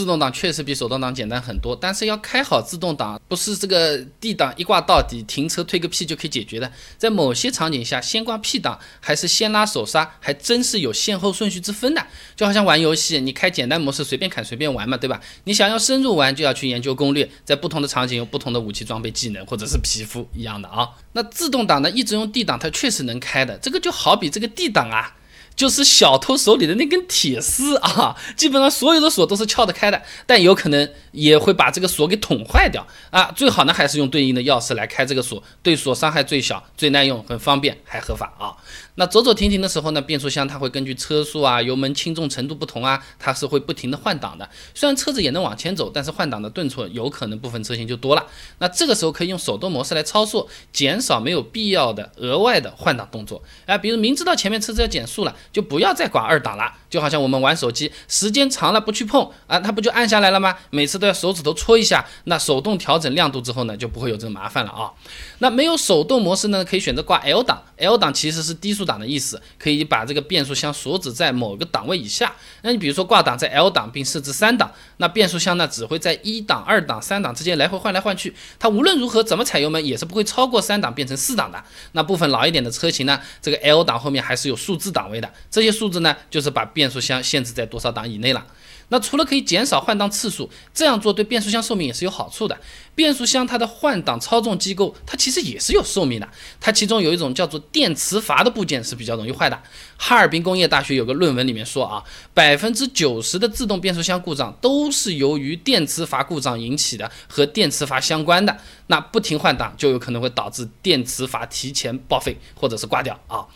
自动挡确实比手动挡简单很多，但是要开好自动挡，不是这个 D 档一挂到底，停车推个屁就可以解决的。在某些场景下，先挂 P 档还是先拉手刹，还真是有先后顺序之分的。就好像玩游戏，你开简单模式随便砍随便玩嘛，对吧？你想要深入玩，就要去研究攻略，在不同的场景有不同的武器装备、技能或者是皮肤一样的啊。那自动挡呢，一直用 D 档，它确实能开的。这个就好比这个 D 档啊。就是小偷手里的那根铁丝啊，基本上所有的锁都是撬得开的，但有可能也会把这个锁给捅坏掉啊。最好呢还是用对应的钥匙来开这个锁，对锁伤害最小、最耐用、很方便还合法啊。那走走停停的时候呢，变速箱它会根据车速啊、油门轻重程度不同啊，它是会不停的换挡的。虽然车子也能往前走，但是换挡的顿挫有可能部分车型就多了。那这个时候可以用手动模式来操作，减少没有必要的额外的换挡动作。啊，比如明知道前面车子要减速了，就不要再挂二档了。就好像我们玩手机时间长了不去碰啊，它不就按下来了吗？每次都要手指头搓一下，那手动调整亮度之后呢，就不会有这个麻烦了啊。那没有手动模式呢，可以选择挂 L 档，L 档其实是低速档的意思，可以把这个变速箱锁止在某个档位以下。那你比如说挂档在 L 档并设置三档，那变速箱呢只会在一档、二档、三档之间来回换来换去，它无论如何怎么踩油门也是不会超过三档变成四档的。那部分老一点的车型呢，这个 L 档后面还是有数字档位的，这些数字呢就是把变速箱限制在多少档以内了。那除了可以减少换挡次数，这样做对变速箱寿命也是有好处的。变速箱它的换挡操纵机构，它其实也是有寿命的。它其中有一种叫做电磁阀的部件是比较容易坏的。哈尔滨工业大学有个论文里面说啊，百分之九十的自动变速箱故障都是由于电磁阀故障引起的，和电磁阀相关的。那不停换挡就有可能会导致电磁阀提前报废或者是挂掉啊。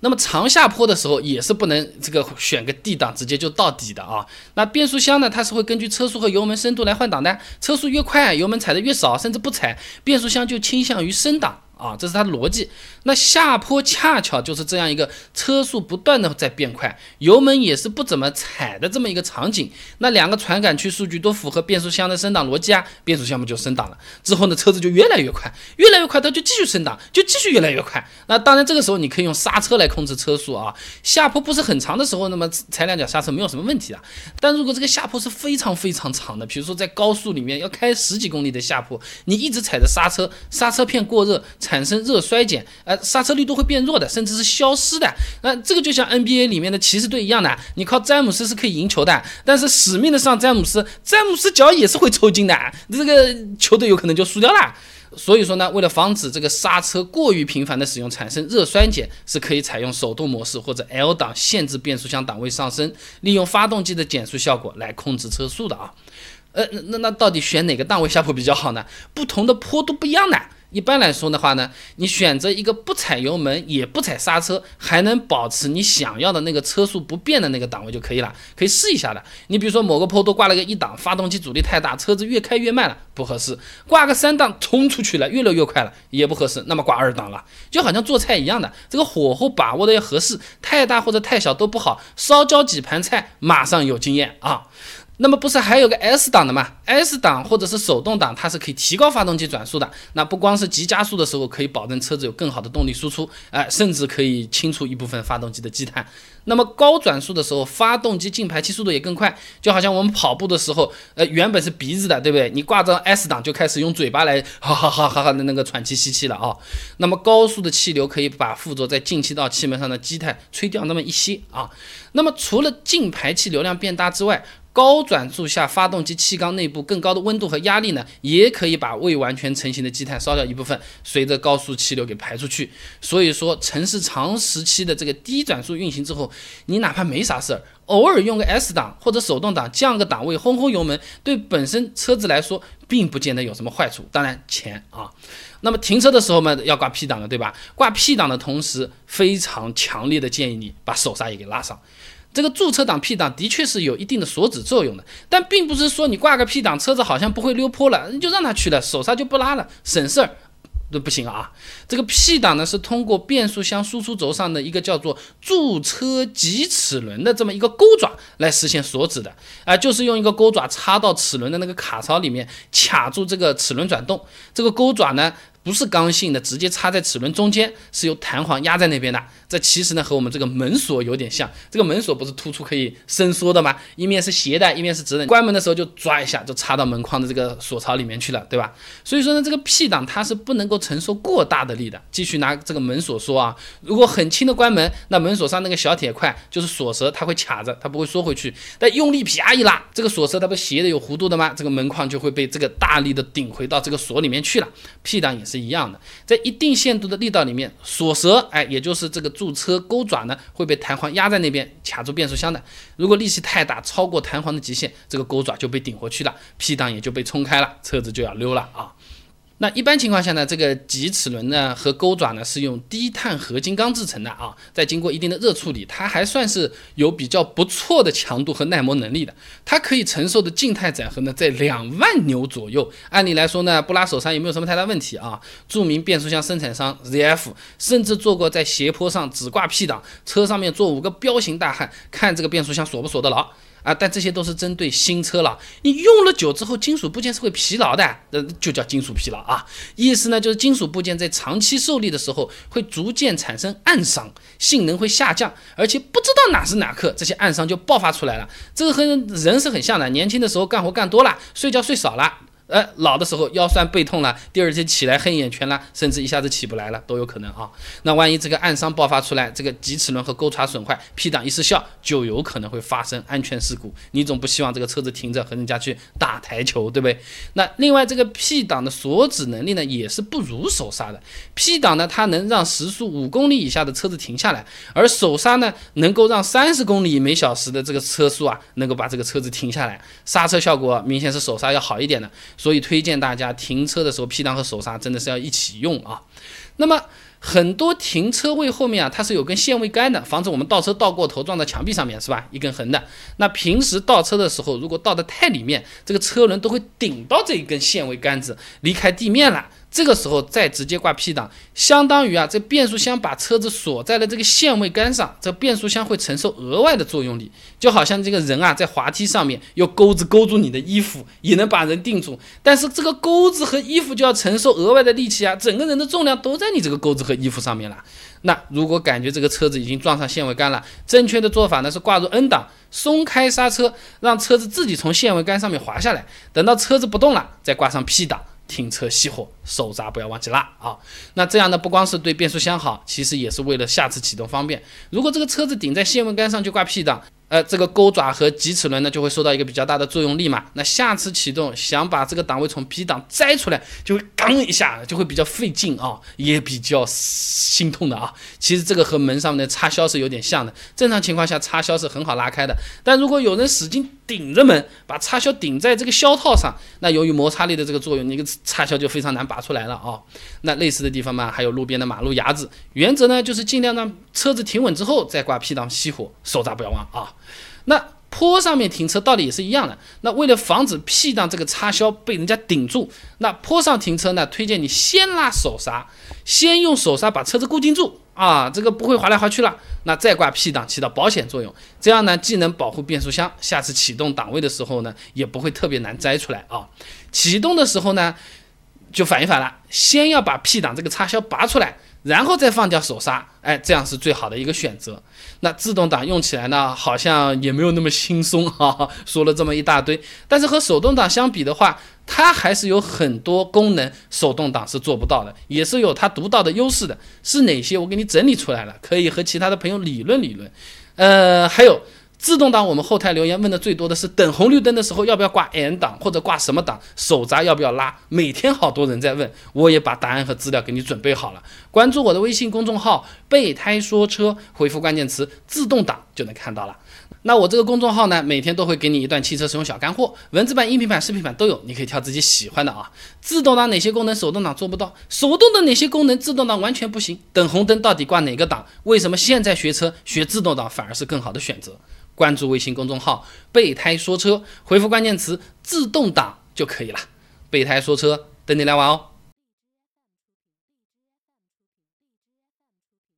那么长下坡的时候也是不能这个选个 D 档直接就到底的啊。那变速箱呢，它是会根据车速和油门深度来换挡的，车速越快，油门踩的越少，甚至不踩，变速箱就倾向于升档。啊，这是它的逻辑。那下坡恰巧就是这样一个车速不断的在变快，油门也是不怎么踩的这么一个场景。那两个传感器数据都符合变速箱的升档逻辑啊，变速箱不就升档了？之后呢，车子就越来越快，越来越快，它就继续升档，就继续越来越快。那当然，这个时候你可以用刹车来控制车速啊。下坡不是很长的时候，那么踩两脚刹车没有什么问题啊。但如果这个下坡是非常非常长的，比如说在高速里面要开十几公里的下坡，你一直踩着刹车，刹车片过热。产生热衰减，呃，刹车力度会变弱的，甚至是消失的。那这个就像 NBA 里面的骑士队一样的，你靠詹姆斯是可以赢球的，但是死命的上詹姆斯，詹姆斯脚也是会抽筋的，这个球队有可能就输掉了。所以说呢，为了防止这个刹车过于频繁的使用产生热衰减，是可以采用手动模式或者 L 档限制变速箱档位上升，利用发动机的减速效果来控制车速的啊。呃，那那到底选哪个档位下坡比较好呢？不同的坡度不一样的。一般来说的话呢，你选择一个不踩油门也不踩刹车，还能保持你想要的那个车速不变的那个档位就可以了，可以试一下的。你比如说某个坡度挂了个一档，发动机阻力太大，车子越开越慢了，不合适；挂个三档，冲出去了，越来越快了，也不合适。那么挂二档了，就好像做菜一样的，这个火候把握的要合适，太大或者太小都不好。烧焦几盘菜，马上有经验啊。那么不是还有个 S 档的吗？S 档或者是手动挡，它是可以提高发动机转速的。那不光是急加速的时候可以保证车子有更好的动力输出，哎，甚至可以清除一部分发动机的积碳。那么高转速的时候，发动机进排气速度也更快。就好像我们跑步的时候，呃，原本是鼻子的，对不对？你挂着 S 档就开始用嘴巴来哈哈哈哈哈的那个喘气吸气了啊。那么高速的气流可以把附着在进气道气门上的积碳吹掉那么一些啊。那么除了进排气流量变大之外，高转速下，发动机气缸内部更高的温度和压力呢，也可以把未完全成型的积碳烧掉一部分，随着高速气流给排出去。所以说，城市长时期的这个低转速运行之后，你哪怕没啥事儿，偶尔用个 S 档或者手动挡降个档位，轰轰油门，对本身车子来说，并不见得有什么坏处。当然，钱啊。那么停车的时候嘛，要挂 P 档的，对吧？挂 P 档的同时，非常强烈的建议你把手刹也给拉上。这个驻车档 P 档的确是有一定的锁止作用的，但并不是说你挂个 P 档，车子好像不会溜坡了，你就让它去了，手刹就不拉了，省事儿都不行啊。这个 P 档呢是通过变速箱输出轴上的一个叫做驻车棘齿轮的这么一个钩爪来实现锁止的啊，就是用一个钩爪插到齿轮的那个卡槽里面，卡住这个齿轮转动，这个钩爪呢。不是刚性的，直接插在齿轮中间，是由弹簧压在那边的。这其实呢和我们这个门锁有点像，这个门锁不是突出可以伸缩的吗？一面是斜带，一面是直的。关门的时候就抓一下，就插到门框的这个锁槽里面去了，对吧？所以说呢，这个 P 档它是不能够承受过大的力的。继续拿这个门锁说啊，如果很轻的关门，那门锁上那个小铁块就是锁舌，它会卡着，它不会缩回去。但用力啪一拉，这个锁舌它不斜的有弧度的吗？这个门框就会被这个大力的顶回到这个锁里面去了。P 档也是一样的，在一定限度的力道里面，锁舌哎，也就是这个驻车钩爪呢会被弹簧压在那边卡住变速箱的。如果力气太大，超过弹簧的极限，这个钩爪就被顶回去了，P 档也就被冲开了，车子就要溜了啊。那一般情况下呢，这个棘齿轮呢和钩爪呢是用低碳合金钢制成的啊，在经过一定的热处理，它还算是有比较不错的强度和耐磨能力的。它可以承受的静态载荷呢在两万牛左右，按理来说呢不拉手刹也没有什么太大问题啊。著名变速箱生产商 ZF 甚至做过在斜坡上只挂 P 档，车上面坐五个彪形大汉，看这个变速箱锁不锁得牢。啊，但这些都是针对新车了。你用了久之后，金属部件是会疲劳的，呃，就叫金属疲劳啊。意思呢，就是金属部件在长期受力的时候，会逐渐产生暗伤，性能会下降，而且不知道哪时哪刻，这些暗伤就爆发出来了。这个和人是很像的，年轻的时候干活干多了，睡觉睡少了。呃，老的时候腰酸背痛了，第二天起来黑眼圈了，甚至一下子起不来了，都有可能啊。那万一这个暗伤爆发出来，这个棘齿轮和钩爪损坏，P 档一失效，就有可能会发生安全事故。你总不希望这个车子停着和人家去打台球，对不对？那另外这个 P 档的锁止能力呢，也是不如手刹的。P 档呢，它能让时速五公里以下的车子停下来，而手刹呢，能够让三十公里每小时的这个车速啊，能够把这个车子停下来，刹车效果明显是手刹要好一点的。所以推荐大家停车的时候，P 档和手刹真的是要一起用啊。那么很多停车位后面啊，它是有根限位杆的，防止我们倒车倒过头撞到墙壁上面，是吧？一根横的。那平时倒车的时候，如果倒得太里面，这个车轮都会顶到这一根限位杆子，离开地面了。这个时候再直接挂 P 档，相当于啊，这变速箱把车子锁在了这个限位杆上，这变速箱会承受额外的作用力，就好像这个人啊在滑梯上面用钩子勾住你的衣服，也能把人定住，但是这个钩子和衣服就要承受额外的力气啊，整个人的重量都在你这个钩子和衣服上面了。那如果感觉这个车子已经撞上限位杆了，正确的做法呢是挂入 N 档，松开刹车，让车子自己从限位杆上面滑下来，等到车子不动了，再挂上 P 档。停车熄火，手闸不要忘记拉啊！那这样呢，不光是对变速箱好，其实也是为了下次启动方便。如果这个车子顶在限位杆上就挂 P 档。呃，这个钩爪和棘齿轮呢，就会受到一个比较大的作用力嘛。那下次启动想把这个档位从 P 档摘出来，就会刚一下，就会比较费劲啊，也比较心痛的啊。其实这个和门上面的插销是有点像的。正常情况下，插销是很好拉开的。但如果有人使劲顶着门，把插销顶在这个销套上，那由于摩擦力的这个作用，那个插销就非常难拔出来了啊。那类似的地方嘛，还有路边的马路牙子。原则呢，就是尽量让车子停稳之后再挂 P 档熄火，手刹不要忘啊。那坡上面停车道理也是一样的。那为了防止 P 档这个插销被人家顶住，那坡上停车呢，推荐你先拉手刹，先用手刹把车子固定住啊，这个不会滑来滑去了。那再挂 P 档起到保险作用，这样呢既能保护变速箱，下次启动档位的时候呢也不会特别难摘出来啊。启动的时候呢就反一反了，先要把 P 档这个插销拔出来。然后再放掉手刹，哎，这样是最好的一个选择。那自动挡用起来呢，好像也没有那么轻松哈。说了这么一大堆，但是和手动挡相比的话，它还是有很多功能手动挡是做不到的，也是有它独到的优势的。是哪些？我给你整理出来了，可以和其他的朋友理论理论。呃，还有。自动挡，我们后台留言问的最多的是等红绿灯的时候要不要挂 N 档或者挂什么档，手闸要不要拉？每天好多人在问，我也把答案和资料给你准备好了。关注我的微信公众号“备胎说车”，回复关键词“自动挡”就能看到了。那我这个公众号呢，每天都会给你一段汽车使用小干货，文字版、音频版、视频版都有，你可以挑自己喜欢的啊。自动挡哪些功能手动挡做不到？手动的哪些功能自动挡完全不行？等红灯到底挂哪个档？为什么现在学车学自动挡反而是更好的选择？关注微信公众号“备胎说车”，回复关键词“自动挡”就可以了。备胎说车，等你来玩哦。